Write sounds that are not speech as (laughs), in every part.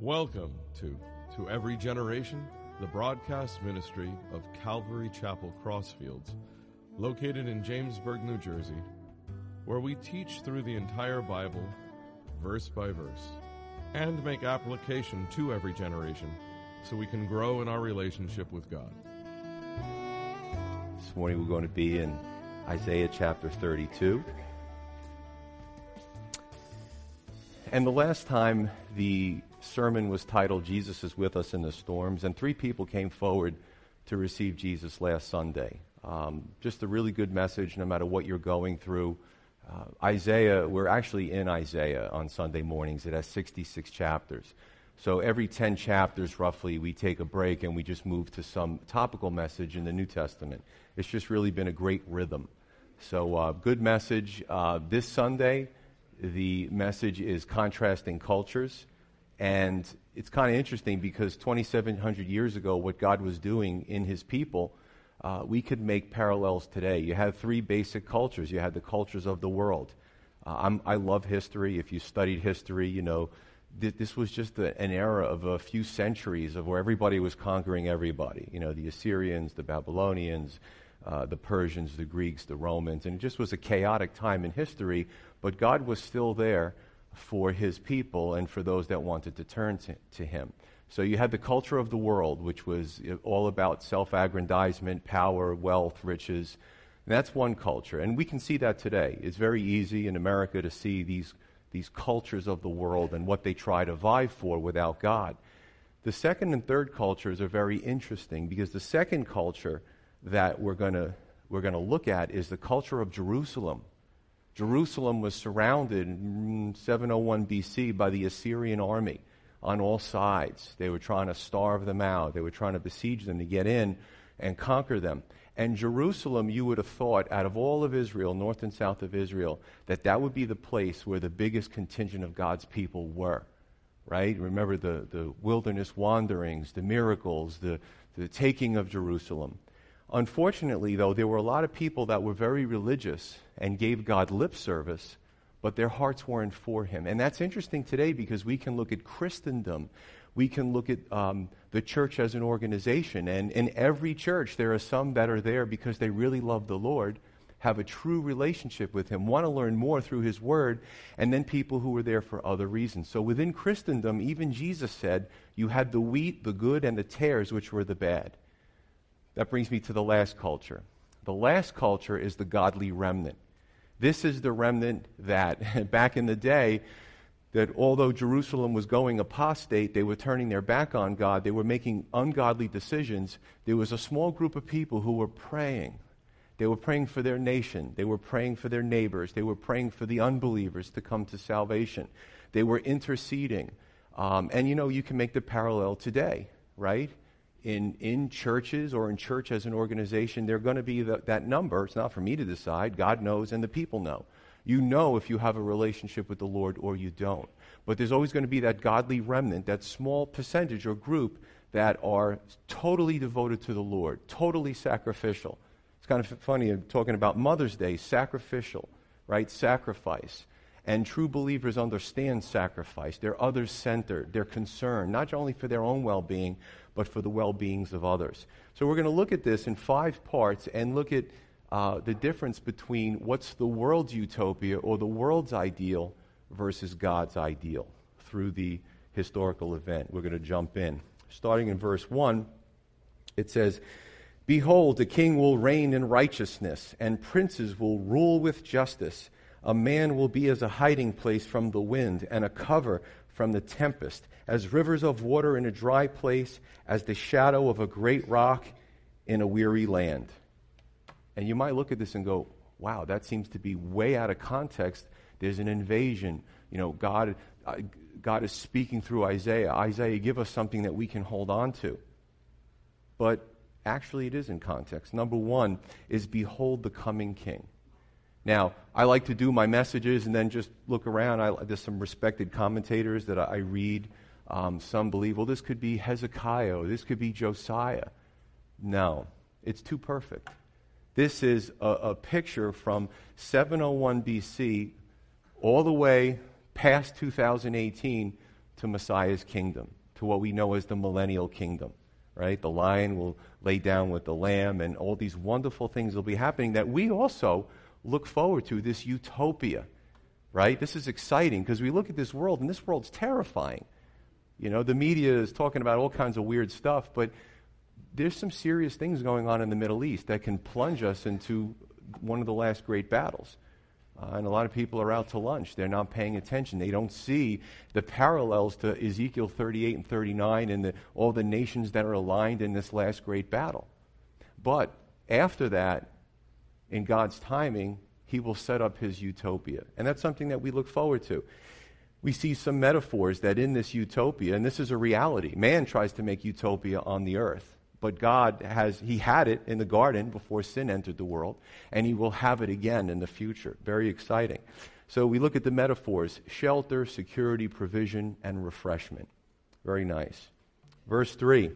Welcome to To Every Generation, the broadcast ministry of Calvary Chapel Crossfields, located in Jamesburg, New Jersey, where we teach through the entire Bible, verse by verse, and make application to every generation so we can grow in our relationship with God. This morning we're going to be in Isaiah chapter 32. And the last time the sermon was titled Jesus is with us in the storms, and three people came forward to receive Jesus last Sunday. Um, just a really good message no matter what you're going through. Uh, Isaiah, we're actually in Isaiah on Sunday mornings. It has 66 chapters. So every 10 chapters, roughly, we take a break and we just move to some topical message in the New Testament. It's just really been a great rhythm. So, uh, good message. Uh, this Sunday, the message is contrasting cultures. And it's kind of interesting because 2,700 years ago, what God was doing in his people, uh, we could make parallels today. You had three basic cultures. You had the cultures of the world. Uh, i love history. If you studied history, you know, th- this was just a, an era of a few centuries of where everybody was conquering everybody. You know, the Assyrians, the Babylonians, uh, the Persians, the Greeks, the Romans. And it just was a chaotic time in history, but God was still there for his people and for those that wanted to turn to, to him. So you had the culture of the world, which was all about self aggrandizement, power, wealth, riches. And that's one culture. And we can see that today. It's very easy in America to see these, these cultures of the world and what they try to vie for without God. The second and third cultures are very interesting because the second culture that we're going to we're going to look at is the culture of Jerusalem. Jerusalem was surrounded in 701 BC by the Assyrian army on all sides. They were trying to starve them out, they were trying to besiege them to get in and conquer them. And Jerusalem, you would have thought, out of all of Israel, north and south of Israel, that that would be the place where the biggest contingent of God's people were. Right? Remember the, the wilderness wanderings, the miracles, the, the taking of Jerusalem. Unfortunately, though, there were a lot of people that were very religious and gave God lip service, but their hearts weren't for Him. And that's interesting today because we can look at Christendom. We can look at um, the church as an organization. And in every church, there are some that are there because they really love the Lord, have a true relationship with Him, want to learn more through His Word, and then people who are there for other reasons. So within Christendom, even Jesus said, you had the wheat, the good, and the tares, which were the bad. That brings me to the last culture. The last culture is the godly remnant. This is the remnant that, (laughs) back in the day, that although Jerusalem was going apostate, they were turning their back on God, they were making ungodly decisions. There was a small group of people who were praying. They were praying for their nation. They were praying for their neighbors. They were praying for the unbelievers to come to salvation. They were interceding. Um, and you know, you can make the parallel today, right? In, in churches or in church as an organization, they're going to be the, that number. It's not for me to decide. God knows and the people know. You know if you have a relationship with the Lord or you don't. But there's always going to be that godly remnant, that small percentage or group that are totally devoted to the Lord, totally sacrificial. It's kind of funny talking about Mother's Day, sacrificial, right? Sacrifice. And true believers understand sacrifice. They're others centered. They're concerned, not only for their own well being, but for the well beings of others. So we're going to look at this in five parts and look at uh, the difference between what's the world's utopia or the world's ideal versus God's ideal through the historical event. We're going to jump in. Starting in verse 1, it says, Behold, the king will reign in righteousness, and princes will rule with justice. A man will be as a hiding place from the wind and a cover from the tempest, as rivers of water in a dry place, as the shadow of a great rock in a weary land. And you might look at this and go, wow, that seems to be way out of context. There's an invasion. You know, God, uh, God is speaking through Isaiah. Isaiah, give us something that we can hold on to. But actually, it is in context. Number one is behold the coming king. Now, I like to do my messages and then just look around. I, there's some respected commentators that I, I read. Um, some believe, well, this could be Hezekiah, this could be Josiah. No, it's too perfect. This is a, a picture from 701 BC all the way past 2018 to Messiah's kingdom, to what we know as the millennial kingdom, right? The lion will lay down with the lamb, and all these wonderful things will be happening that we also look forward to, this utopia, right? This is exciting because we look at this world, and this world's terrifying. You know, the media is talking about all kinds of weird stuff, but there's some serious things going on in the Middle East that can plunge us into one of the last great battles. Uh, and a lot of people are out to lunch. They're not paying attention. They don't see the parallels to Ezekiel 38 and 39 and the, all the nations that are aligned in this last great battle. But after that, in God's timing, He will set up His utopia. And that's something that we look forward to. We see some metaphors that in this utopia, and this is a reality, man tries to make utopia on the earth. But God has, He had it in the garden before sin entered the world, and He will have it again in the future. Very exciting. So we look at the metaphors shelter, security, provision, and refreshment. Very nice. Verse 3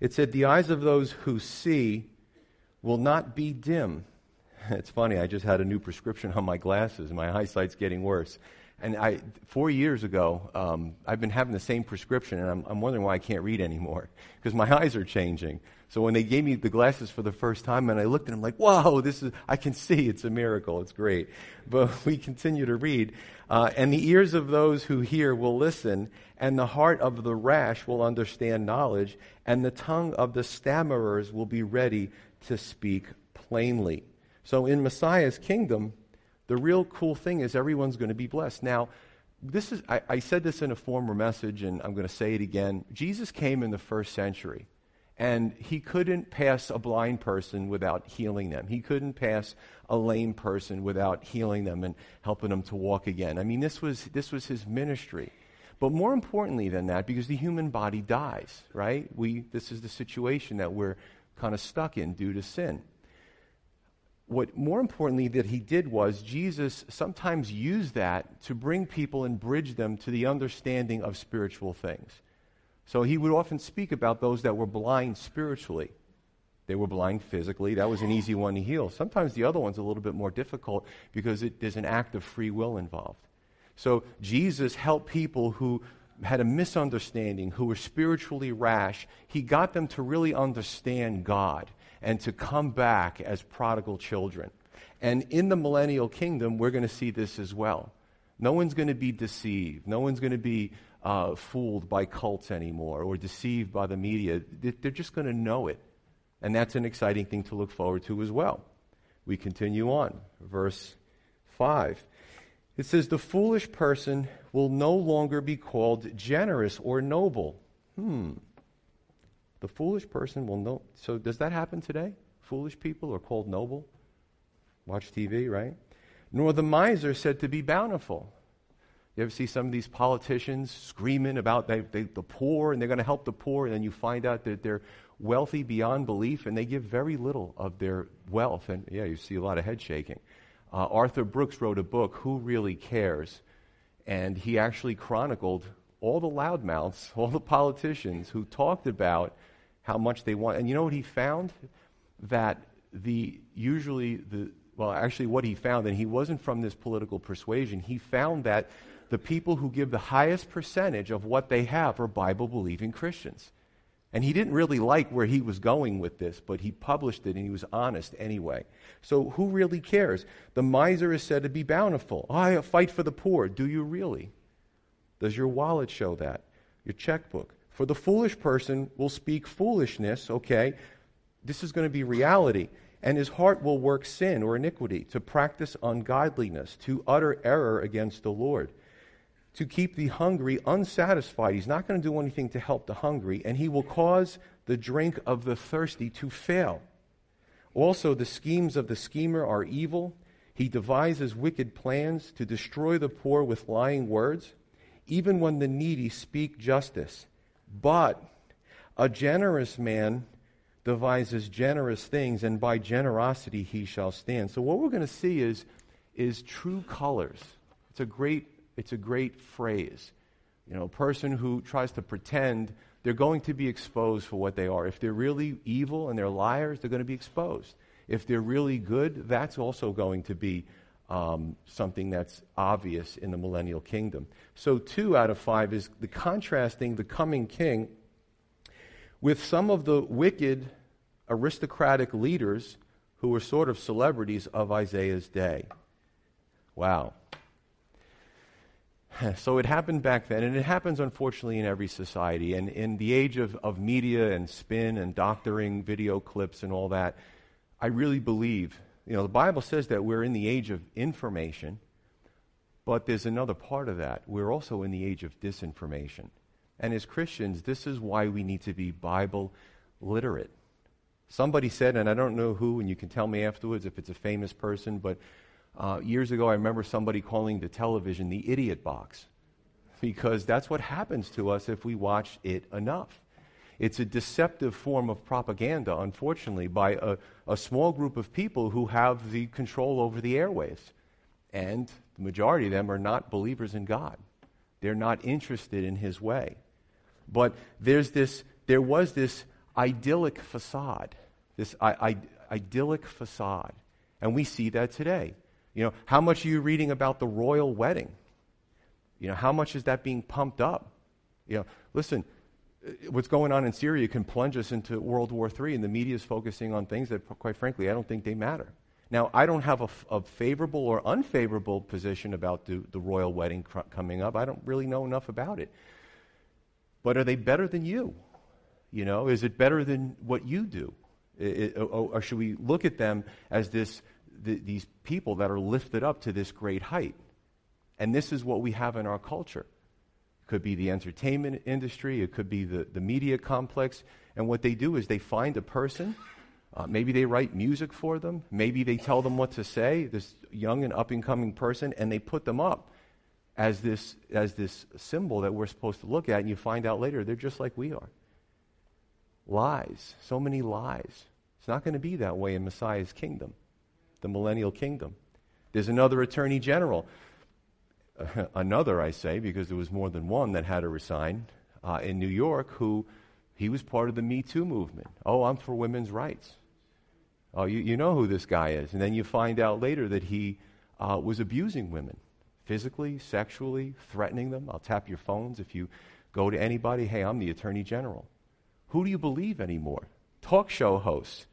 it said, The eyes of those who see will not be dim. (laughs) It's funny, I just had a new prescription on my glasses, my eyesight's getting worse. And I, four years ago, um, I've been having the same prescription, and I'm, I'm wondering why I can't read anymore (laughs) because my (laughs) eyes are changing. So when they gave me the glasses for the first time, and I looked at them like, "Whoa, this is! I can (laughs) see. It's a miracle. It's great." But we continue to read, uh, and the ears of those who hear will listen, and the heart of the rash will understand knowledge, and the tongue of the stammerers will be ready to speak plainly. So in Messiah's kingdom the real cool thing is everyone's going to be blessed. Now, this is, I, I said this in a former message, and I'm going to say it again. Jesus came in the first century, and he couldn't pass a blind person without healing them. He couldn't pass a lame person without healing them and helping them to walk again. I mean, this was, this was his ministry. But more importantly than that, because the human body dies, right? We, this is the situation that we're kind of stuck in due to sin what more importantly that he did was Jesus sometimes used that to bring people and bridge them to the understanding of spiritual things. So he would often speak about those that were blind spiritually. They were blind physically. That was an easy one to heal. Sometimes the other one's a little bit more difficult because it, there's an act of free will involved. So Jesus helped people who had a misunderstanding, who were spiritually rash. He got them to really understand God and to come back as prodigal children. And in the millennial kingdom, we're going to see this as well. No one's going to be deceived. No one's going to be uh, fooled by cults anymore or deceived by the media. They're just going to know it. And that's an exciting thing to look forward to as well. We continue on. Verse 5. It says, The foolish person will no longer be called generous or noble. Hmm. The foolish person will know. So, does that happen today? Foolish people are called noble. Watch TV, right? Nor the miser said to be bountiful. You ever see some of these politicians screaming about they, they, the poor and they're going to help the poor, and then you find out that they're wealthy beyond belief and they give very little of their wealth. And yeah, you see a lot of head shaking. Uh, Arthur Brooks wrote a book, Who Really Cares? And he actually chronicled all the loudmouths, (laughs) all the politicians who talked about how much they want. And you know what he found? That the usually the well, actually, what he found, and he wasn't from this political persuasion, he found that the people who give the highest percentage of what they have are Bible believing Christians. And he didn't really like where he was going with this, but he published it and he was honest anyway. So who really cares? The miser is said to be bountiful. Oh, I fight for the poor. Do you really? Does your wallet show that? Your checkbook? For the foolish person will speak foolishness, okay? This is going to be reality. And his heart will work sin or iniquity, to practice ungodliness, to utter error against the Lord, to keep the hungry unsatisfied. He's not going to do anything to help the hungry, and he will cause the drink of the thirsty to fail. Also, the schemes of the schemer are evil. He devises wicked plans to destroy the poor with lying words, even when the needy speak justice. But a generous man devises generous things, and by generosity he shall stand. So what we're going to see is, is true colors. It's a great, it's a great phrase. You know, a person who tries to pretend they're going to be exposed for what they are. If they're really evil and they're liars, they're going to be exposed. If they're really good, that's also going to be um, something that's obvious in the millennial kingdom. So, two out of five is the contrasting the coming king with some of the wicked aristocratic leaders who were sort of celebrities of Isaiah's day. Wow. (sighs) So it happened back then, and it happens unfortunately in every society. And in the age of, of media and spin and doctoring video clips and all that, I really believe you know, the Bible says that we're in the age of information, but there's another part of that. We're also in the age of disinformation. And as Christians, this is why we need to be Bible literate. Somebody said, and I don't know who, and you can tell me afterwards if it's a famous person, but uh, years ago I remember somebody calling the television the idiot box because that's what happens to us if we watch it enough. It's a deceptive form of propaganda, unfortunately, by a, a small group of people who have the control over the airways. And the majority of them are not believers in God. They're not interested in His way. But there's this, there was this idyllic facade, this I, I, idyllic facade. And we see that today. You know, how much are you reading about the royal wedding? You know, how much is that being pumped up? You know, listen, what's going on in Syria can plunge us into World War III, and the media is focusing on things that, quite frankly, I don't think they matter. Now, I don't have a, a favorable or unfavorable position about the, the royal wedding cr- coming up. I don't really know enough about it. But are they better than you? You know, is it better than what you do? It, or, or, should we look at them as this, the, these people that are lifted up to this great height? And this is what we have in our culture could be the entertainment industry, it could be the, the media complex. And what they do is they find a person, uh, maybe they write music for them, maybe they tell them what to say, this young and up and coming person, and they put them up as this, as this symbol that we're supposed to look at, and you find out later they're just like we are. Lies, so many lies. It's not going to be that way in Messiah's kingdom, the millennial kingdom. There's another attorney general (laughs) another, I say, because there was more than one that had to resign uh, in New York who he was part of the Me Too movement. Oh, I'm for women's rights. Oh, you, you know who this guy is. And then you find out later that he uh, was abusing women physically, sexually, threatening them. I'll tap your phones if you go to anybody. Hey, I'm the attorney general. Who do you believe anymore? Talk show hosts,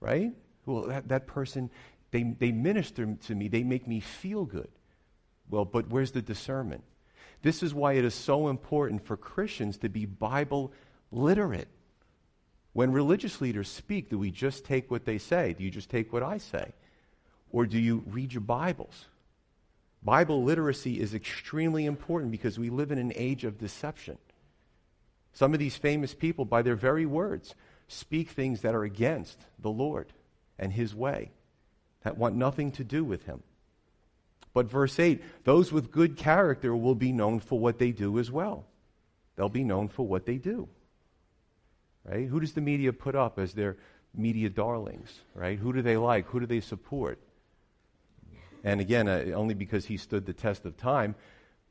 right? Well, that, that person, they, they minister to me, they make me feel good. Well, but where's the discernment? This is why it is so important for Christians to be Bible literate. When religious leaders speak, do we just take what they say? Do you just take what I say? Or do you read your Bibles? Bible literacy is extremely important because we live in an age of deception. Some of these famous people, by their very words, speak things that are against the Lord and His way, that want nothing to do with Him. But verse 8 those with good character will be known for what they do as well. They'll be known for what they do. Right? Who does the media put up as their media darlings? Right? Who do they like? Who do they support? And again, uh, only because he stood the test of time,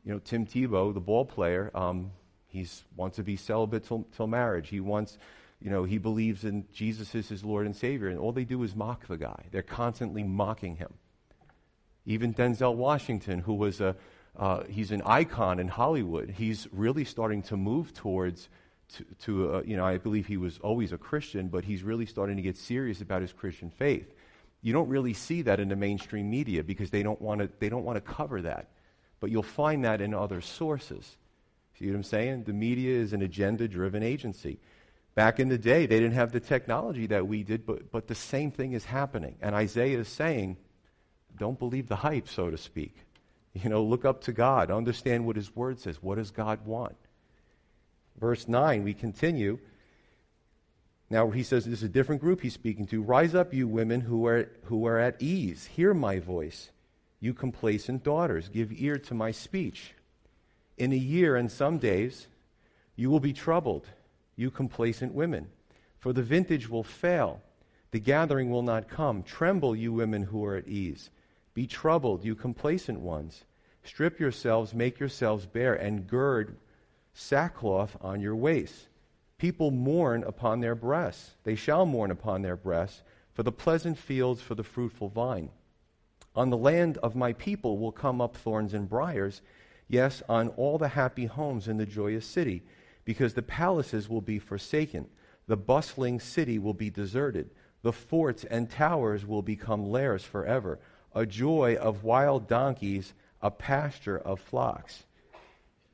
you know, Tim Tebow, the ball player, um, he wants to be celibate till, till marriage. He wants, you know, he believes in Jesus as his Lord and Savior, and all they do is mock the guy. They're constantly mocking him. Even Denzel Washington, who was a, uh, he's an icon in Hollywood, he's really starting to move towards, to, to uh, you know, I believe he was always a Christian, but he's really starting to get serious about his Christian faith. You don't really see that in the mainstream media because they don't want to, they don't want to cover that. But you'll find that in other sources. See what I'm saying? The media is an agenda driven agency. Back in the day, they didn't have the technology that we did, but, but the same thing is happening. And Isaiah is saying, don't believe the hype, so to speak. You know, look up to God, understand what His Word says. What does God want? Verse 9, we continue. Now he says this is a different group he's speaking to. Rise up, you women who are, who are at ease. Hear my voice. You complacent daughters, give ear to my speech. In a year and some days, you will be troubled, you complacent women, for the vintage will fail. The gathering will not come. Tremble, you women who are at ease. Be troubled, you complacent ones. Strip yourselves, make yourselves bare, and gird sackcloth on your waists. People mourn upon their breasts. They shall mourn upon their breasts for the pleasant fields, for the fruitful vine. On the land of my people will come up thorns and briers, yes, on all the happy homes in the joyous city, because the palaces will be forsaken, the bustling city will be deserted, the forts and towers will become lairs forever, a joy of wild donkeys, a pasture of flocks.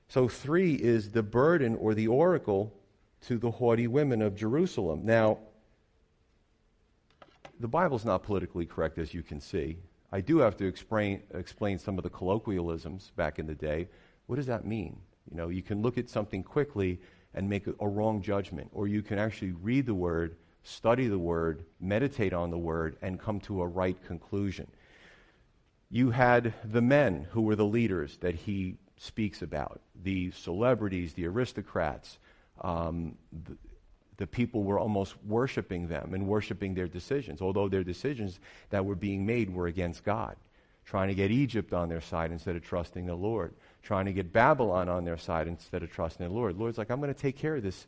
So, three is the burden or the oracle to the haughty women of Jerusalem. Now, the Bible's not politically correct, as you can see. I do have to explain, explain some of the colloquialisms back in the day. What does that mean? You know, you can look at something quickly and make a, a wrong judgment, or you can actually read the word, study the word, meditate on the word, and come to a right conclusion. You had the men who were the leaders that he speaks about the celebrities, the aristocrats, um, the, the people were almost worshiping them and worshiping their decisions, although their decisions that were being made were against God. Trying to get Egypt on their side instead of trusting the Lord. Trying to get Babylon on their side instead of trusting the Lord. Lord's like, I'm going to take care of this,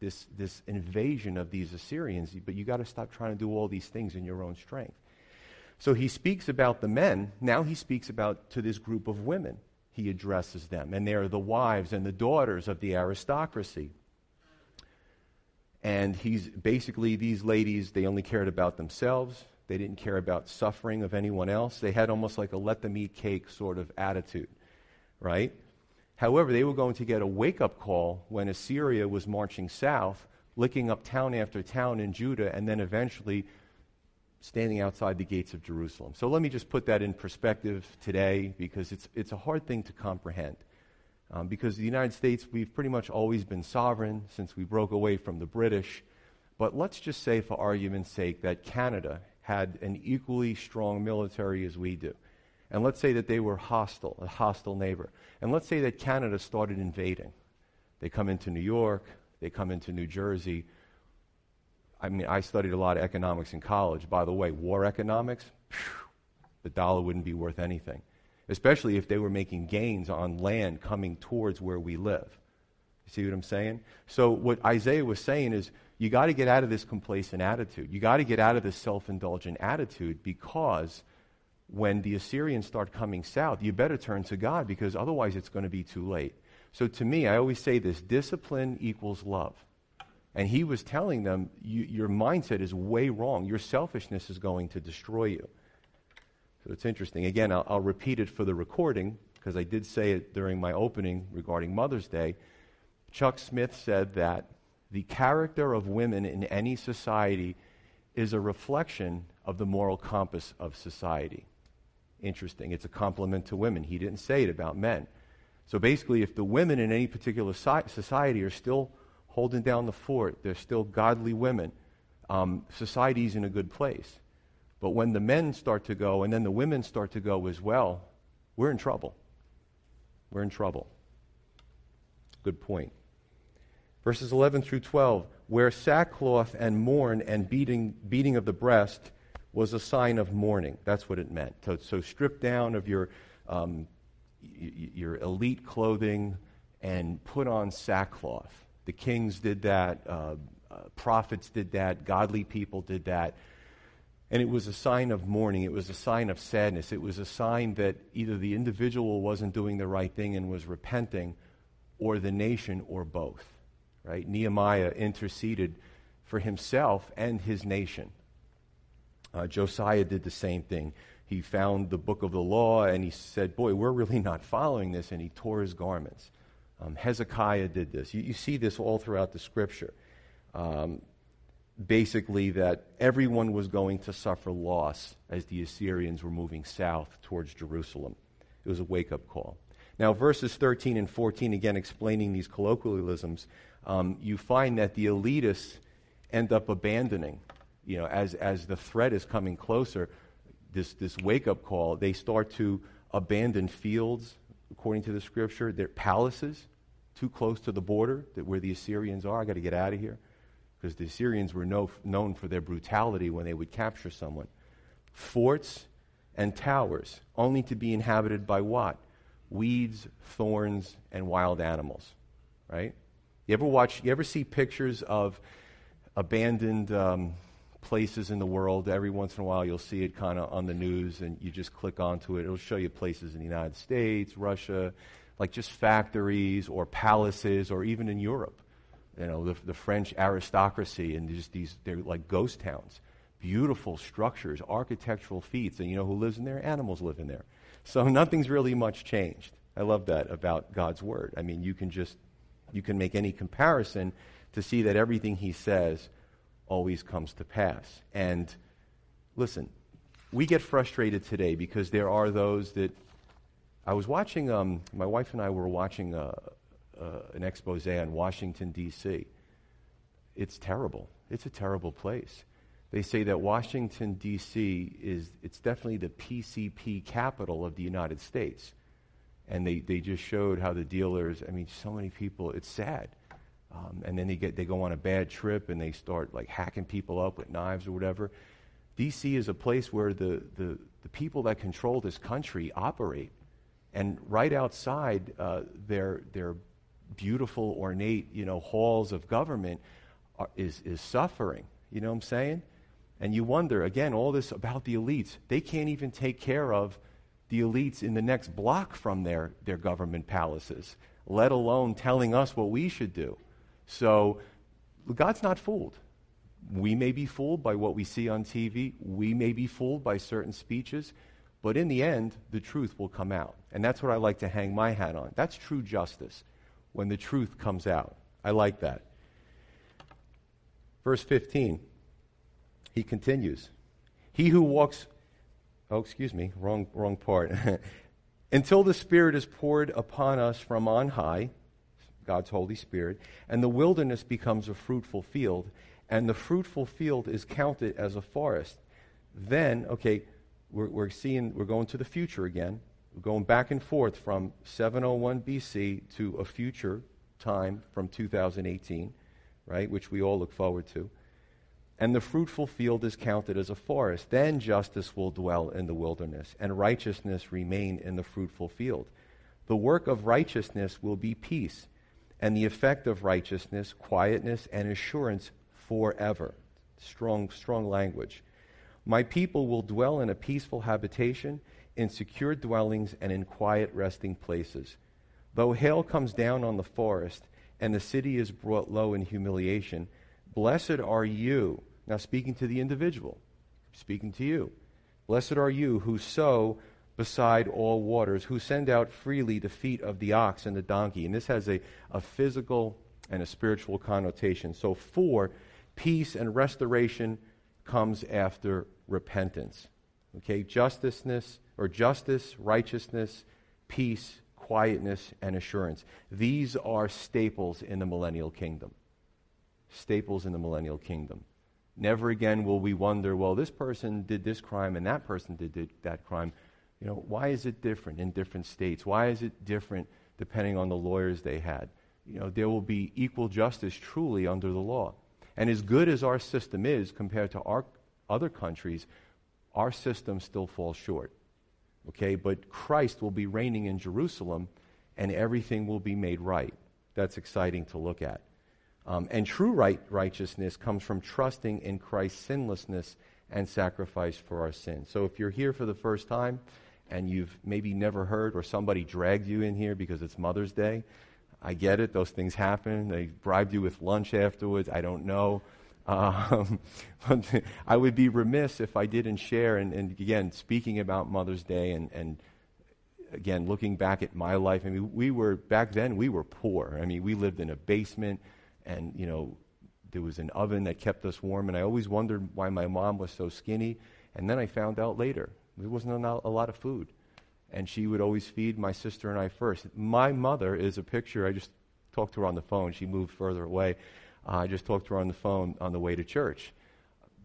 this, this invasion of these Assyrians, but you got to stop trying to do all these things in your own strength. So he speaks about the men. Now he speaks about to this group of women. He addresses them, and they are the wives and the daughters of the aristocracy. And he's basically, these ladies, they only cared about themselves. They didn't care about suffering of anyone else. They had almost like a let them eat cake sort of attitude, right? However, they were going to get a wake up call when Assyria was marching south, licking up town after town in Judah, and then eventually standing outside the gates of Jerusalem. So let me just put that in perspective today because it's, it's a hard thing to comprehend. Um, because the United States, we've pretty much always been sovereign since we broke away from the British. But let's just say, for argument's sake, that Canada had an equally strong military as we do. And let's say that they were hostile, a hostile neighbor. And let's say that Canada started invading. They come into New York, they come into New Jersey. I mean, I studied a lot of economics in college. By the way, war economics, phew, the dollar wouldn't be worth anything especially if they were making gains on land coming towards where we live. You see what I'm saying? So, what Isaiah was saying is, you got to get out of this complacent attitude. You got to get out of this self indulgent attitude because when the Assyrians start coming south, you better turn to God because otherwise it's going to be too late. So, to me, I always say this discipline equals love. And he was telling them, your mindset is way wrong. Your selfishness is going to destroy you. So it's interesting. Again, I'll, I'll repeat it for the recording because I did say it during my opening regarding Mother's Day. Chuck Smith said that the character of women in any society is a reflection of the moral compass of society. Interesting. It's a compliment to women. He didn't say it about men. So basically, if the women in any particular society are still holding down the fort, they're still godly women, um, society's in a good place. But when the men start to go and then the women start to go as well, we're in trouble. We're in trouble. Good point. Verses 11 through 12 wear sackcloth and mourn, and beating, beating of the breast was a sign of mourning. That's what it meant. So, so strip down of your, um, y- your elite clothing and put on sackcloth. The kings did that, uh, uh, prophets did that, godly people did that. And it was a sign of mourning. It was a sign of sadness. It was a sign that either the individual wasn't doing the right thing and was repenting, or the nation, or both. Right? Nehemiah interceded for himself and his nation. Uh, Josiah did the same thing. He found the book of the law and he said, Boy, we're really not following this. And he tore his garments. Um, Hezekiah did this. You, you, see this all throughout the scripture. Um, basically that everyone was going to suffer loss as the Assyrians were moving south towards Jerusalem. It was a wake up call. Now, verses 13 and 14, again explaining these colloquialisms, um, you find that the elitists end up abandoning, you know, as, as the threat is coming closer, this, this wake up call, they start to abandon fields, according to the scripture, their palaces too close to the border that where the Assyrians are. I got to get out of here because the Assyrians were no, known for their brutality when they would capture someone. Forts and towers, only to be inhabited by what? Weeds, thorns, and wild animals, right? You ever watch, you ever see pictures of abandoned um, places in the world. Every once in a while, you'll see it kind of on the news, and you just click onto it. It'll show you places in the United States, Russia, like just factories or palaces, or even in Europe. You know, the, the French aristocracy, and just these, they're like ghost towns. Beautiful structures, architectural feats, and you know who lives in there? Animals live in there. So (laughs) nothing's really much changed. I love that about God's Word. I mean, you can just, you can make any comparison to see that everything He says always comes to pass. And listen, we get frustrated today because there are those that. I was watching, um, my wife and I were watching a, a, an expose on Washington, D.C. It's terrible. It's a terrible place. They say that Washington, D.C. is, it's definitely the PCP capital of the United States. And they, they just showed how the dealers, I mean, so many people, it's sad. Um, and then they get they go on a bad trip and they start like hacking people up with knives or whatever. DC is a place where the, the, the people that control this country operate. And right outside uh, their, their beautiful, ornate, you know, halls of government are, is, is suffering. You know what I'm saying? And you wonder, again, all this about the elites. They can't even take care of the elites in the next block from their, their government palaces, let alone telling us what we should do. So God's not fooled. We may be fooled by what we see on TV. We may be fooled by certain speeches. But in the end, the truth will come out. And that's what I like to hang my hat on. That's true justice, when the truth comes out. I like that. Verse 15, he continues. He who walks, oh, excuse me, wrong, wrong part. (laughs) Until the Spirit is poured upon us from on high, God's Holy Spirit, and the wilderness becomes a fruitful field, and the fruitful field is counted as a forest. Then, okay, we're, we're seeing, we're going to the future again. Going back and forth from 701 BC to a future time from 2018, right, which we all look forward to. And the fruitful field is counted as a forest. Then justice will dwell in the wilderness, and righteousness remain in the fruitful field. The work of righteousness will be peace and the effect of righteousness, quietness, and assurance forever. Strong, strong language. My people will dwell in a peaceful habitation, in secure dwellings, and in quiet resting places. Though hail comes down on the forest, and the city is brought low in humiliation, blessed are you. Now, speaking to the individual, speaking to you. Blessed are you who sow beside all waters, who send out freely the feet of the ox and the donkey. And this has a, a physical and a spiritual connotation. So, for peace and restoration comes after repentance. Okay, justiceness or justice, righteousness, peace, quietness, and assurance. These are staples in the millennial kingdom. Staples in the millennial kingdom. Never again will we wonder, well, this person did this crime and that person did, did that crime. You know, why is it different in different states? Why is it different depending on the lawyers they had? You know, there will be equal justice truly under the law. And as good as our system is compared to our other countries, our system still falls short. Okay, but Christ will be reigning in Jerusalem and everything will be made right. That's exciting to look at. Um, and true right, righteousness comes from trusting in Christ's sinlessness and sacrifice for our sins. So if you're here for the first time, and you've maybe never heard, or somebody dragged you in here because it's Mother's Day. I get it, those things happen. They bribed you with lunch afterwards. I don't know. Um, (laughs) but I would be remiss if I didn't share, and, and again, speaking about Mother's Day, and, and again, looking back at my life, I mean, we were, back then, we were poor. I mean, we lived in a basement, and, you know, there was an oven that kept us warm, and I always wondered why my mom was so skinny. And then I found out later there wasn't a lot of food. And she would always feed my sister and I first. My mother is a picture. I just talked to her on the phone. She moved further away. Uh, I just talked to her on the phone on the way to church.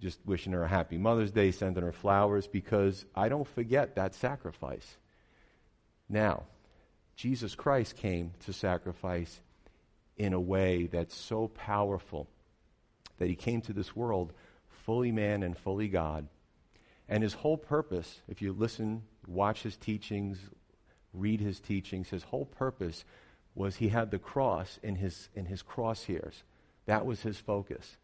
Just wishing her a happy Mother's Day, sending her flowers, because I don't forget that sacrifice. Now, Jesus Christ came to sacrifice in a way that's so powerful that he came to this world fully man and fully God and his whole purpose, if you listen, watch his teachings, read his teachings, his whole purpose was he had the cross in his, in his crosshairs. That was his focus.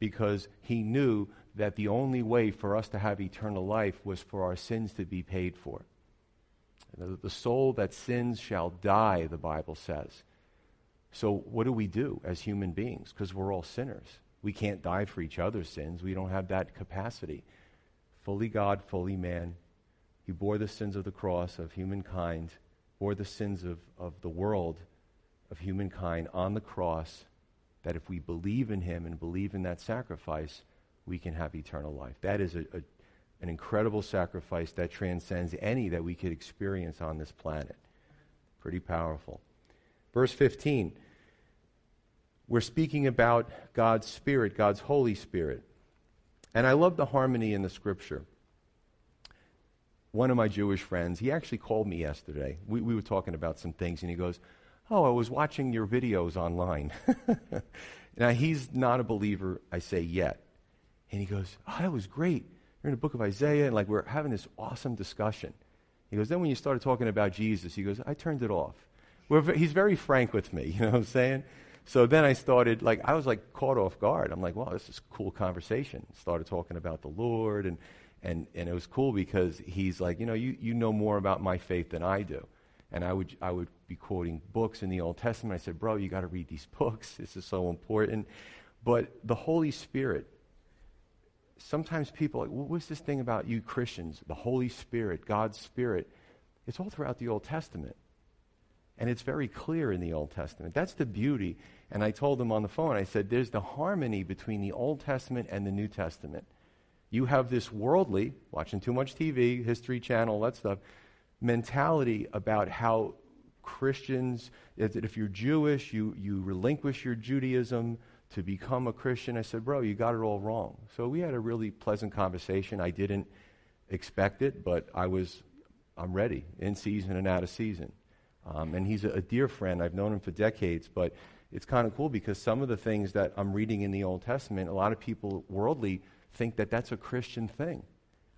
because he knew that the only way for us to have eternal life was for our sins to be paid for. The soul that sins shall die, the Bible says. So, what do we do as human beings? Because we're all sinners. We can't die for each other's sins. We don't have that capacity. Fully God, fully man. He bore the sins of the cross of humankind, bore the sins of, of the world, of humankind on the cross, that if we believe in him and believe in that sacrifice, we can have eternal life. That is a, a, an incredible sacrifice that transcends any that we could experience on this planet. Pretty powerful. Verse 15 we're speaking about God's Spirit, God's Holy Spirit. And I love the harmony in the scripture. One of my Jewish friends, he actually called me yesterday. We, we were talking about some things, and he goes, Oh, I was watching your videos online. (laughs) now, he's not a believer, I say, yet. And he goes, Oh, that was great. You're in the book of Isaiah, and like we're having this awesome discussion. He goes, Then when you started talking about Jesus, he goes, I turned it off. We're, he's very frank with me, (laughs) you know what I'm saying? So then I started, like, I was like caught off guard. I'm like, wow, this is a cool conversation. Started talking about the Lord, and, and, and it was cool because he's like, you know, you, you know more about my faith than I do. And I would, I would be quoting books in the Old Testament. I said, bro, you got to read these books. This is so important. But the Holy Spirit, sometimes people like, what's this thing about you Christians? The Holy Spirit, God's Spirit. It's all throughout the Old Testament. And it's very clear in the Old Testament. That's the beauty. And I told them on the phone, I said, there's the harmony between the Old Testament and the New Testament. You have this worldly, watching too much TV, History Channel, that stuff, mentality about how Christians, that if you're Jewish, you, you relinquish your Judaism to become a Christian. I said, bro, you got it all wrong. So we had a really pleasant conversation. I didn't expect it, but I was, I'm ready, in season and out of season. Um, and he's a, a, dear friend. I've known him for decades, but it's kind of cool because some of the things that I'm reading in the Old Testament, a lot of people worldly think that that's a Christian thing.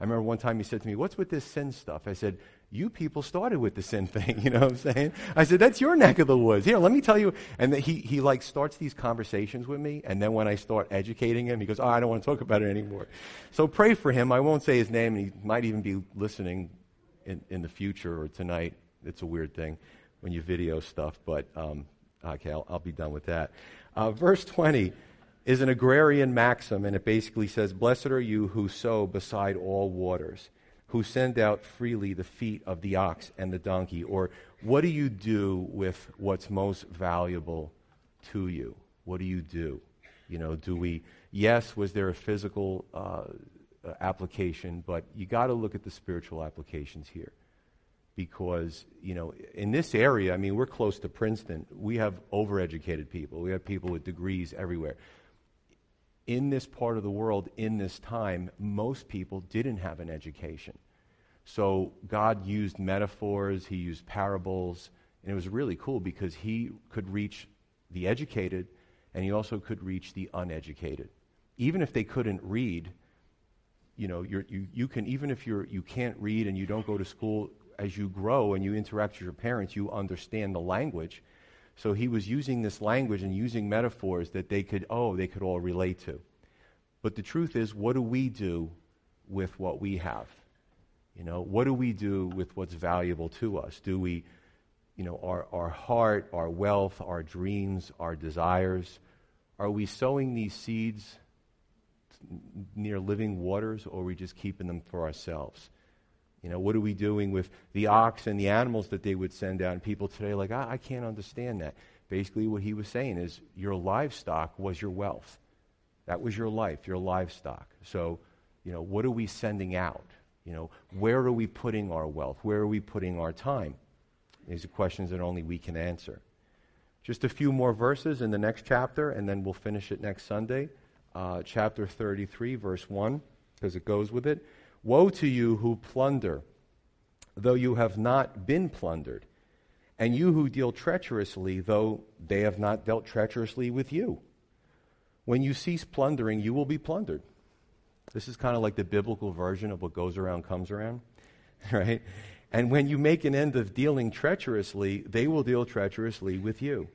I remember one time he said to me, What's with this sin stuff? I said, You people started with the sin thing. (laughs) You know what I'm saying? I said, That's your neck of the woods. Here, let me tell you. And he, he like starts these conversations with me. And then when I start educating him, he goes, Oh, I don't want to talk about it anymore. So pray for him. I won't say his name, and he might even be listening in, in the future or tonight. It's a weird thing when you video stuff, but um, okay, I'll, I'll, be done with that. Uh, verse 20 is an agrarian maxim, and it basically says, Blessed are you who sow beside all waters, who send out freely the feet of the ox and the donkey. Or what do you do with what's most valuable to you? What do you do? You know, do we, yes, was there a physical uh, application, but you got to look at the spiritual applications here because you know in this area i mean we're close to princeton we have overeducated people we have people with degrees everywhere in this part of the world in this time most people didn't have an education so god used metaphors he used parables and it was really cool because he could reach the educated and he also could reach the uneducated even if they couldn't read you know you you can even if you're you can't read and you don't go to school as you grow and you interact with your parents, you understand the language. So he was using this language and using metaphors that they could, oh, they could all relate to. But the truth is, what do we do with what we have? You know, what do we do with what's valuable to us? Do we, you know, our, our heart, our wealth, our dreams, our desires, are we sowing these seeds near living waters or are we just keeping them for ourselves? You know, what are we doing with the ox and the animals that they would send out? And people today like, I, I can't understand that. Basically, what he was saying is your livestock was your wealth. That was your life, your livestock. So, you know, what are we sending out? You know, where are we putting our wealth? Where are we putting our time? These are questions that only we can answer. Just a few more verses in the next chapter, and then we'll finish it next Sunday. Uh, chapter 33, verse 1, because it goes with it. Woe to you who plunder, though you have not been plundered, and you who deal treacherously, though they have not dealt treacherously with you. When you cease plundering, you will be plundered. This is kind of like the biblical version of what goes around comes around, (laughs) right? And when you make an end of dealing treacherously, they will deal treacherously with you.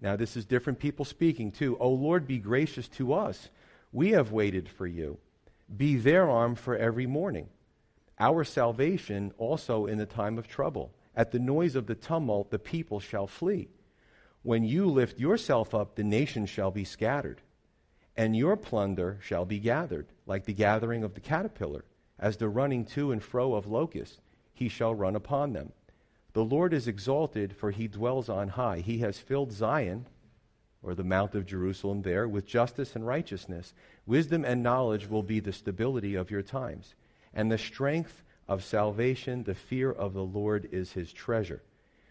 Now, this is different people speaking too. O Lord, be gracious to us We have waited for you. Be their arm for every morning. Our salvation also in the time of trouble. At the noise of the tumult, the people shall flee. When you lift yourself up, the nations shall be scattered, and your plunder shall be gathered, like the gathering of the caterpillar, as the running to and fro of locusts. He shall run upon them. The Lord is exalted, for he dwells on high. He has filled Zion, or the Mount of Jerusalem, there with justice and righteousness. Wisdom and knowledge will be the stability of your times, and the strength of salvation, the fear of the Lord is his treasure.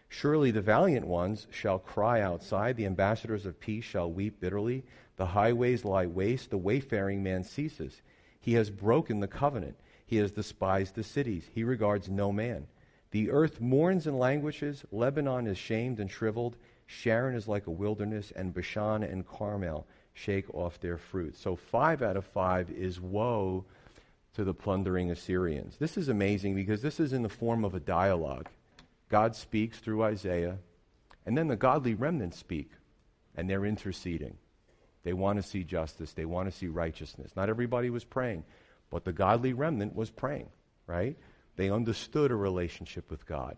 Surely the valiant ones shall cry outside, the ambassadors of peace shall weep bitterly. The highways lie waste, the wayfaring man ceases. He has broken the covenant, he has despised the cities, he regards no man. The earth mourns and languishes, Lebanon is shamed and shriveled, Sharon is like a wilderness, and Bashan and Carmel shake off their fruit. So five out of five is woe to the plundering Assyrians. This is amazing because this is in the form of a dialogue. God speaks through Isaiah, and then the godly remnants speak, and they're interceding. They want to see justice, they want to see righteousness. Not everybody was praying, but the godly remnant was praying, right? They understood a relationship with God.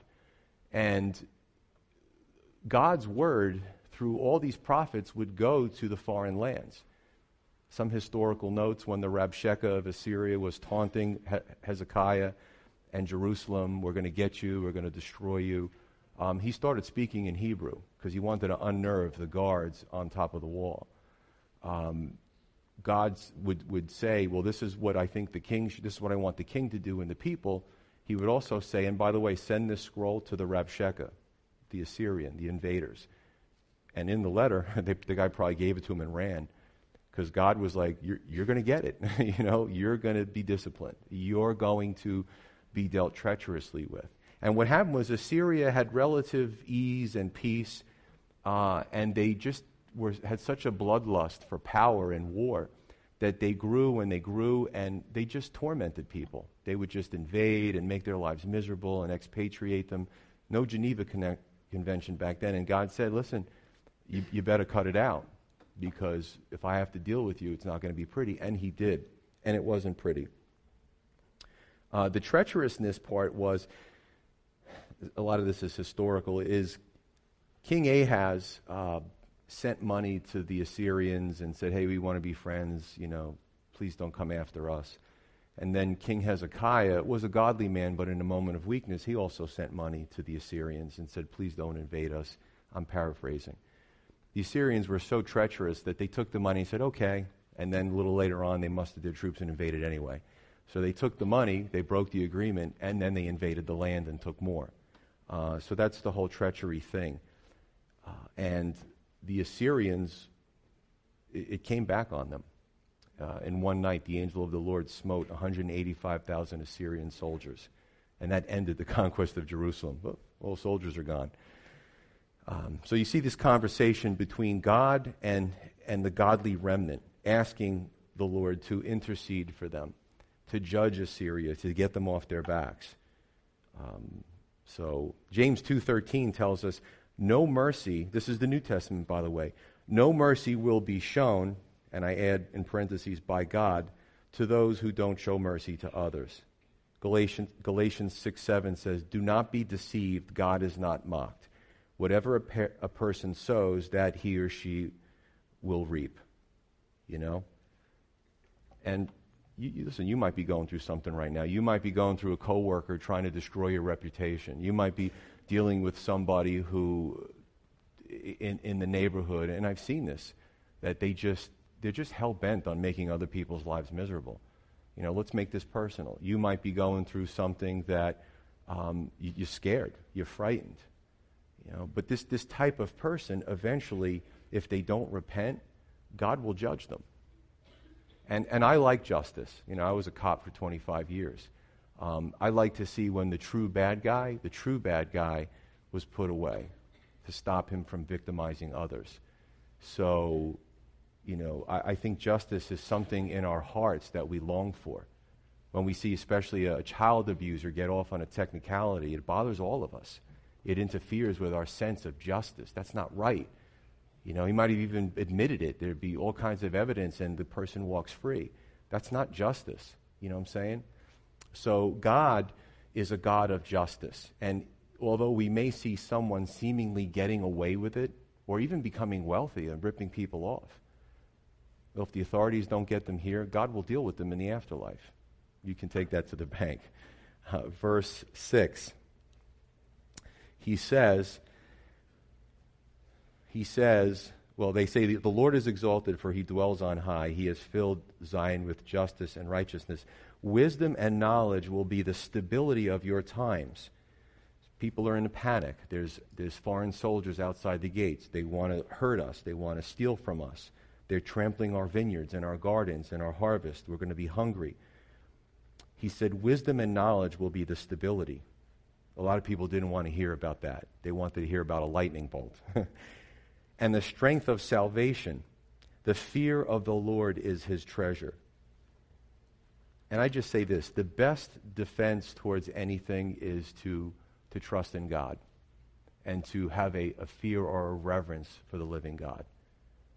And God's word through all these prophets would go to the foreign lands. Some historical notes when the Rabshakeh of Assyria was taunting Hezekiah and Jerusalem, we're going to get you, we're going to destroy you. Um, he started speaking in Hebrew because he wanted to unnerve the guards on top of the wall. Um, God would, would say, Well, this is what I think the king, should, this is what I want the king to do and the people. He would also say, And by the way, send this scroll to the Rabshakeh, the Assyrian, the invaders. And in the letter, (laughs) they, the guy probably gave it to him and ran because God was like, You're, you're going to get it. (laughs) you know, you're going to be disciplined. You're going to be dealt treacherously with. And what happened was Assyria had relative ease and peace, uh, and they just were, had such a bloodlust for power and war that they grew and they grew and they just tormented people. They would just invade and make their lives miserable and expatriate them. No Geneva Connect, Convention back then. And God said, listen, you, you better cut it out because if I have to deal with you, it's not going to be pretty. And He did. And it wasn't pretty. Uh, the treacherousness part was, a lot of this is historical, is King Ahaz uh, sent money to the Assyrians and said, hey, we want to be friends, you know, please don't come after us. And then King Hezekiah was a godly man, but in a moment of weakness, he also sent money to the Assyrians and said, please don't invade us. I'm paraphrasing. The Assyrians were so treacherous that they took the money and said, okay. And then a little later on, they mustered their troops and invaded anyway. So they took the money, they broke the agreement, and then they invaded the land and took more. Uh, so that's the whole treachery thing. Uh, and the Assyrians, it, it, came back on them. Uh, in one night, the angel of the Lord smote 185,000 Assyrian soldiers, and that ended the (laughs) conquest of Jerusalem. All soldiers are gone. Um, so you see this conversation between God and, and the godly remnant, asking the Lord to intercede for them to judge Assyria, to get them off their backs. Um, so James 2:13 tells us, "No mercy, this is the New Testament by the way, no mercy will be shown, and I add in parentheses by God, to those who don't show mercy to others." Galatians, Galatians 6 7 says, Do not be deceived, God is not mocked. Whatever a, per- a person sows, that he or she will reap. You know? And you, you, listen, you might be going through something right now. You might be going through a coworker trying to destroy your reputation. You might be dealing with somebody who, in, in the neighborhood, and I've seen this, that they just, they're just hell bent on making other people's lives miserable. You know, let's make this personal. You might be going through something that um, you, you're scared, you're frightened. You know, but this, this type of person, eventually, if they don't repent, God will judge them. And, and I like justice. You know, I was a cop for 25 years. Um, I like to see when the true bad guy, the true bad guy, was put away to stop him from victimizing others. So, you know, I, I think justice is something in our hearts that we long for. When we see, especially a child abuser, get off on a technicality, it bothers all of us. It interferes with our sense of justice. That's not right. You know, he might have even admitted it. There'd be all kinds of evidence, and the person walks free. That's not justice. You know what I'm saying? So, God is a God of justice. And although we may see someone seemingly getting away with it, or even becoming wealthy and ripping people off, well, if the authorities don't get them here, God will deal with them in the afterlife. You can take that to the (laughs) bank. Uh, verse 6. He says, he says, well, they say, the Lord is exalted, for he dwells on high. He has filled Zion with justice and righteousness. Wisdom and knowledge will be the stability of your times. People are in a panic. There's, there's foreign soldiers outside the gates. They want to hurt us, they want to steal from us. They're trampling our vineyards and our gardens and our harvest. We're going to be hungry. He said, Wisdom and knowledge will be the stability. A lot of people didn't want to hear about that. They wanted to hear about a lightning bolt. (laughs) and the strength of salvation. The fear of the Lord is his treasure. And I just say this the best defense towards anything is to, to trust in God and to have a, a fear or a reverence for the living God.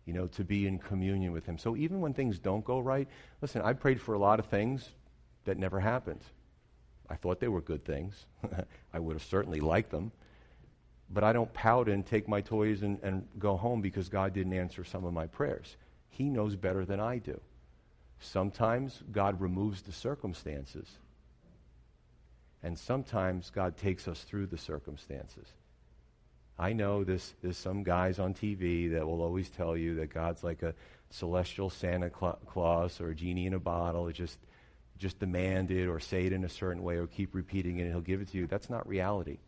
You know, to be in communion with Him. So even when things don't go right, listen, I prayed for a lot of things that never happened. I thought they were good things. (laughs) I would have certainly liked them. But I don't pout and take my toys and, and go home because God didn't answer some of my prayers. He knows better than I do. Sometimes God removes the circumstances. And sometimes God takes us through the circumstances. I know this, there's some guys on TV that will always tell you that God's like a celestial Santa Claus or a genie in a bottle. Just, just demand it or say it in a certain way or keep repeating it and he'll give it to you. That's not reality.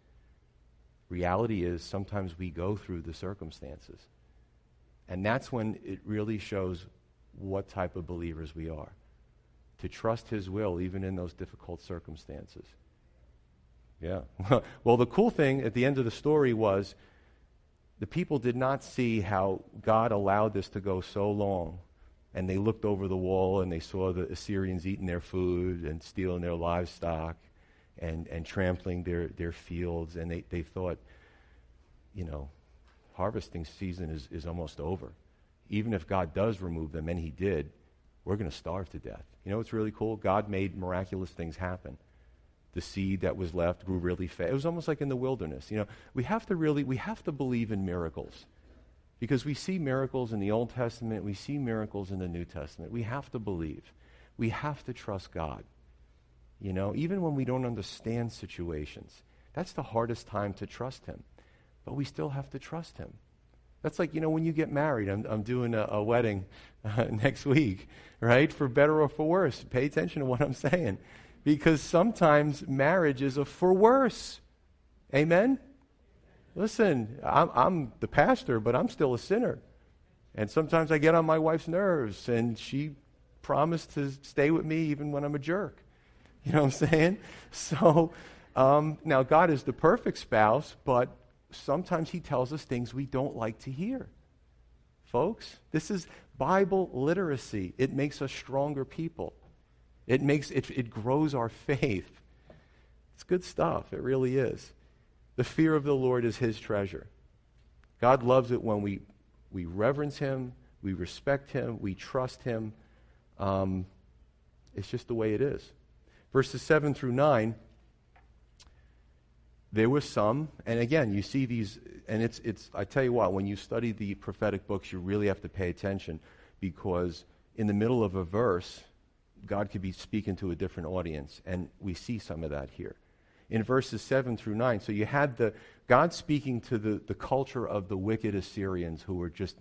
Reality is sometimes we go through the circumstances. And that's when it really shows what type of believers we are. To trust His will even in those difficult circumstances. Yeah. (laughs) well, the cool thing at the end of the story was the people did not see how God allowed this to go so long. And they looked over the wall and they saw the Assyrians eating their food and stealing their livestock and, and trampling their, their fields. And they, they thought, you know, harvesting season is, is almost over even if God does remove them, and He did, we're going to starve to death. You know what's really cool? God made miraculous things happen. The seed that was left grew really fast. It was almost like in the wilderness. You know, we have to really, we have to believe in miracles. Because we see miracles in the Old Testament, we see miracles in the New Testament. We have to believe. We have to trust God. You know, even when we don't understand situations, that's the hardest time to trust Him. But we still have to trust Him. That's like, you know, when you get married. I'm, I'm doing a, a wedding (laughs) uh, next week, right? For better or for worse. Pay attention to what I'm saying. Because sometimes marriage is a for worse. Amen? Listen, I'm, I'm the pastor, but I'm still a sinner. And sometimes I get on my wife's nerves, and she promised to stay with me even when I'm a jerk. You know what I'm saying? (laughs) So, um, now God is the perfect spouse, but sometimes he tells us things we don't like to hear. Folks, this is Bible literacy. It makes us stronger people. It makes it, it grows our faith. It's good stuff. It really is. The fear of the Lord is his treasure. God loves it when we, we reverence him, we respect him, we trust him. Um, it's just the way it is. Verses 7 through 9 there were some, and again, you see these, and it's, it's, I tell you what, when you study the prophetic books, you really have to pay attention because in the middle of a verse, God could be speaking to a different audience, and we see some of that here. In verses 7 through 9, so you had the, God speaking to the, the culture of the wicked Assyrians who were just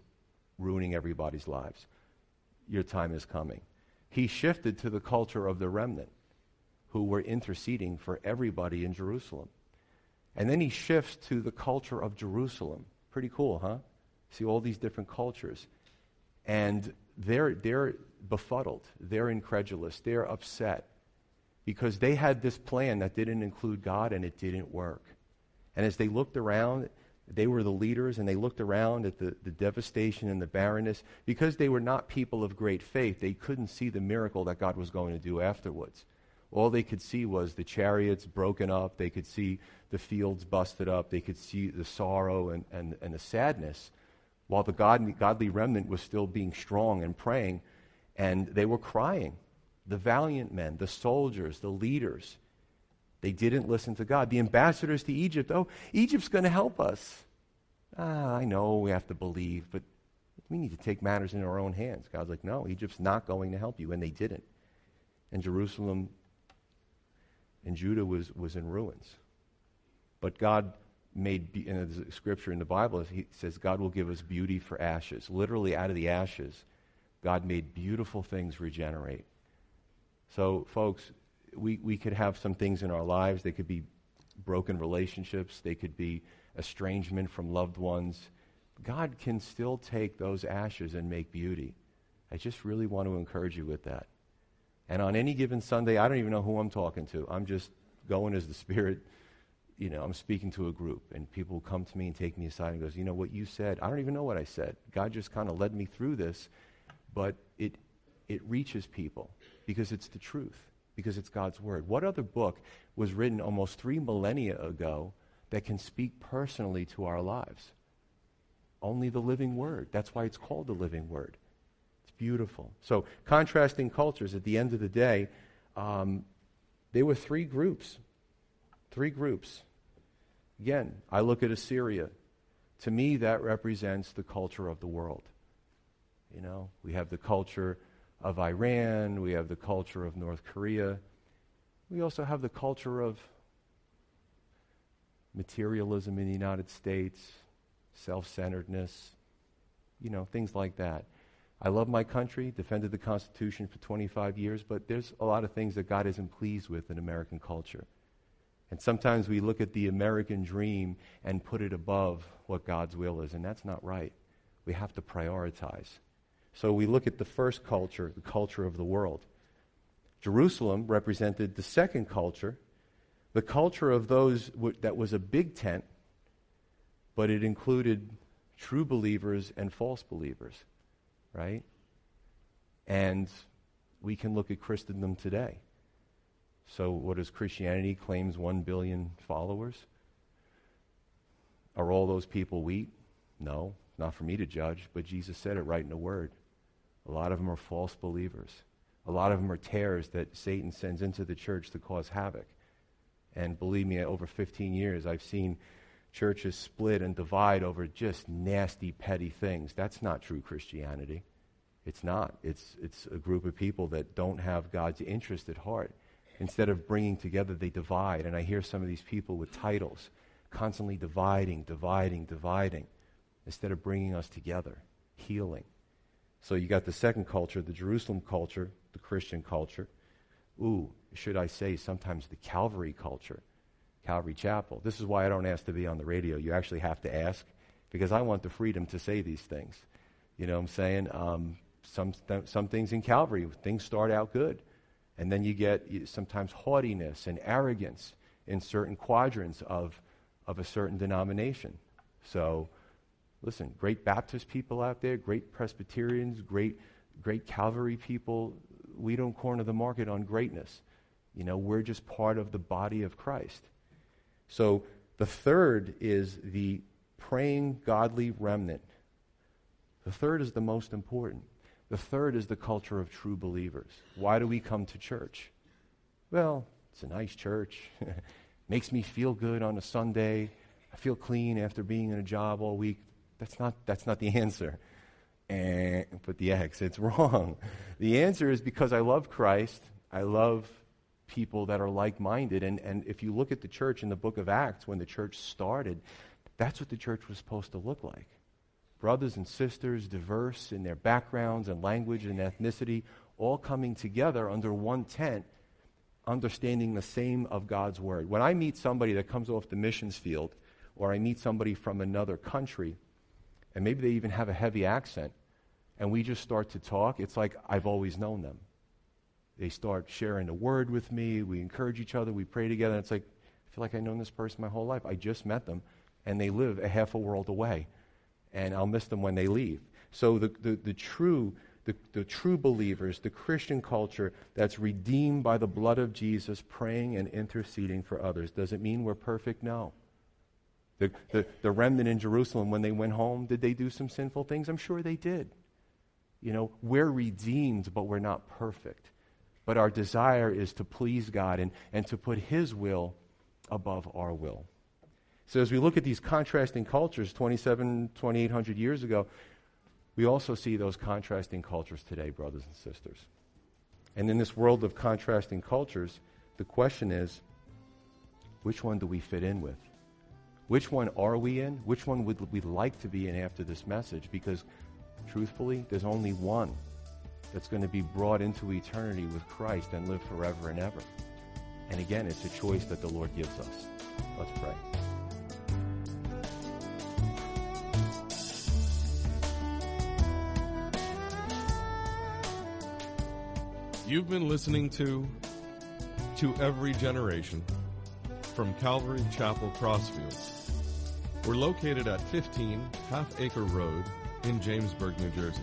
ruining everybody's lives. Your time is coming. He shifted to the culture of the remnant who were interceding for everybody in Jerusalem. And then he shifts to the culture of Jerusalem. Pretty cool, huh? See all these different cultures. And they're, they're befuddled, they're incredulous, they're upset because they had this plan that didn't include God and it didn't work. And as they looked around, they were the leaders and they looked around at the, the devastation and the barrenness. Because they were not people of great faith, they couldn't see the miracle that God was going to do afterwards. All they could see was the chariots broken up. They could see the fields busted up. They could see the sorrow and, and, and the sadness while the God, godly remnant was still being strong and praying, and they were crying. The valiant men, the soldiers, the leaders, they didn't listen to God. The ambassadors to Egypt, oh, Egypt's going to help us. Ah, I know we have to believe, but we need to take matters in our own hands. God's like, no, Egypt's not going to help you. And they didn't. And Jerusalem and Judah was, was in ruins. But God made, in the scripture in the Bible, he says God will give us beauty for ashes. Literally, out of the ashes, God made beautiful things regenerate. So, folks, we, we could have some things in our lives. They could be broken relationships, they could be estrangement from loved ones. God can still take those ashes and make beauty. I just really want to encourage you with that. And on any given Sunday, I don't even know who I'm talking to. I'm just going as the Spirit, you know, I'm speaking to a group, and people come to me and take me aside and goes, you know, what you said, I don't even know what I said. God just kind of led me through this, but it, it reaches people because it's the truth, because it's God's Word. What other book was written almost three millennia ago that can speak personally to our lives? Only the living Word. That's why it's called the living Word. Beautiful. So, contrasting cultures, at the end of the day, um, there were three groups. Three groups. Again, I look at Assyria. To me, that represents the culture of the world. You know, we have the culture of Iran, we have the culture of North Korea, we also have the culture of materialism in the United States, self centeredness, you know, things like that. I love my country, defended the Constitution for 25 years, but there's a lot of things that God isn't pleased with in American culture. And sometimes we look at the American dream and put it above what God's will is, and that's not right. We have to prioritize. So we look at the first culture, the culture of the world. Jerusalem represented the second culture, the culture of those w- that was a big tent, but it included true believers and false believers, right? And we can look at Christendom today. So, what does Christianity claims 1 billion followers? Are all those people wheat? No, not for me to judge, but Jesus said it right in the Word. A lot of them are false believers. A lot of them are tares that Satan sends into the church to cause havoc. And believe me, over 15 years, I've seen churches split and divide over just nasty, petty things. That's not true Christianity. It's not. It's, it's a group of people that don't have God's interest at heart. Instead of bringing together, they divide. And I hear some of these people with titles constantly dividing, dividing, dividing, instead of bringing us together, healing. So you got the second culture, the Jerusalem culture, the Christian culture. Ooh, should I say sometimes the Calvary culture, Calvary Chapel. This is why I don't ask to be on the radio. You actually have to ask because I want the freedom to say these things. You know what I'm saying? Um, some, th- some things in Calvary, things start out good. And then you get sometimes haughtiness and arrogance in certain quadrants of, of a certain denomination. So listen, great Baptist people out there, great Presbyterians, great, great Calvary people. We don't corner the market on greatness. You know, we're just part of the body of Christ. So the third is the praying godly remnant. The third is the most important. The third is the culture of true believers. Why do we come to church? Well, it's a nice church. (laughs) Makes me feel good on a Sunday. I feel clean after being in a job all week. That's not, that's not the answer. And put the X, it's (laughs) wrong. The answer is because I love Christ, I love people that are like minded. And, and if you look at the church in the book of Acts, when the church started, that's what the church was supposed to look like. Brothers and sisters, diverse in their backgrounds and language and ethnicity, all coming together under one tent, understanding the same of God's word. When I meet somebody that comes off the missions field, or I meet somebody from another country, and maybe they even have a heavy accent, and we just start to talk, it's like I've always known them. They start sharing the word with me. We encourage each other. We pray together. And it's like, I feel like I've known this person my whole life. I just met them, and they live a half a world away. And I'll miss them when they leave. So the, the, the true the, the, true believers, the Christian culture that's redeemed by the blood of Jesus, praying and interceding for others. Does it mean we're perfect? No. The, the, the remnant in Jerusalem, when they went home, did they do some sinful things? I'm sure they did. You know, we're redeemed, but we're not perfect. But our desire is to please God and, and to put His will above our will. So as we look at these contrasting cultures 27, 2800 years ago, we also see those contrasting cultures today, brothers and sisters. And in this world of contrasting cultures, the question is which one do we fit in with? Which one are we in? Which one would we like to be in after this message? Because truthfully, there's only one that's going to be brought into eternity with Christ and live forever and ever. And again, it's a choice that the Lord gives us. Let's pray. You've been listening to To Every Generation from Calvary Chapel Crossfields. We're located at 15 Half Acre Road in Jamesburg, New Jersey.